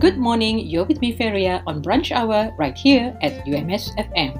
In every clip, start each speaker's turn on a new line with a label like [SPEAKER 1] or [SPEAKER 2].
[SPEAKER 1] Good morning, you're with me, Feria, on Brunch Hour right here at UMS FM.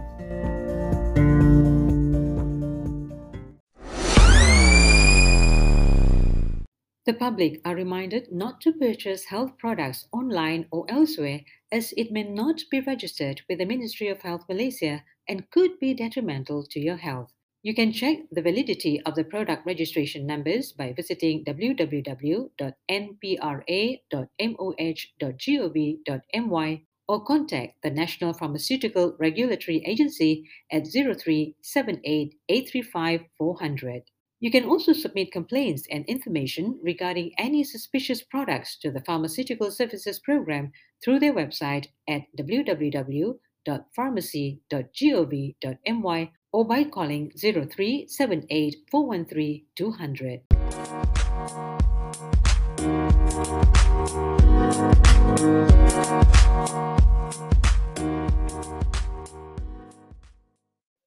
[SPEAKER 1] The public are reminded not to purchase health products online or elsewhere as it may not be registered with the Ministry of Health Malaysia and could be detrimental to your health. You can check the validity of the product registration numbers by visiting www.npra.moh.gov.my or contact the National Pharmaceutical Regulatory Agency at 0378 835 400. You can also submit complaints and information regarding any suspicious products to the Pharmaceutical Services Program through their website at www.pharmacy.gov.my or by calling 0378 413 200.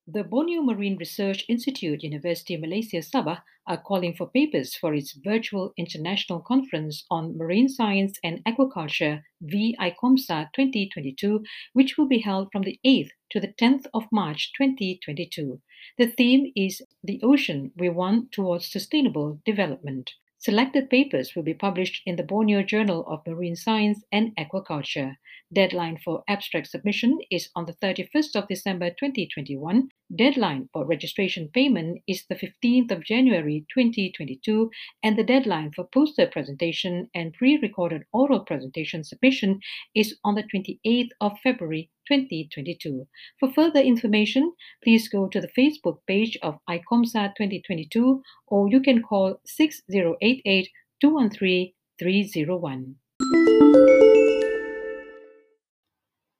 [SPEAKER 1] The Borneo Marine Research Institute, University of Malaysia Sabah, are calling for papers for its virtual international conference on marine science and aquaculture, VICOMSA 2022, which will be held from the 8th to the 10th of March 2022. The theme is The Ocean We Want Towards Sustainable Development. Selected papers will be published in the Borneo Journal of Marine Science and Aquaculture. Deadline for abstract submission is on the 31st of December 2021. Deadline for registration payment is the 15th of January 2022 and the deadline for poster presentation and pre-recorded oral presentation submission is on the 28th of February 2022. For further information, please go to the Facebook page of ICOMSA 2022 or you can call 6088 213 301.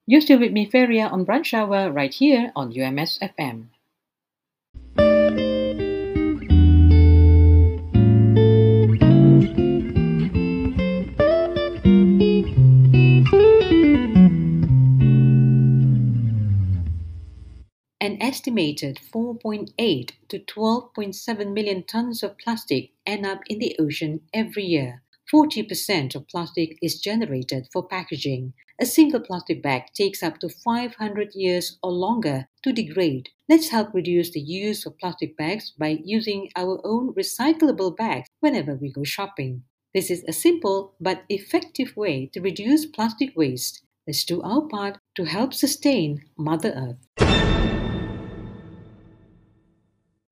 [SPEAKER 1] You're still with me, Feria, on Brunch Hour right here on UMS FM. An estimated 4.8 to 12.7 million tons of plastic end up in the ocean every year. 40% of plastic is generated for packaging. A single plastic bag takes up to 500 years or longer to degrade. Let's help reduce the use of plastic bags by using our own recyclable bags whenever we go shopping. This is a simple but effective way to reduce plastic waste. Let's do our part to help sustain Mother Earth.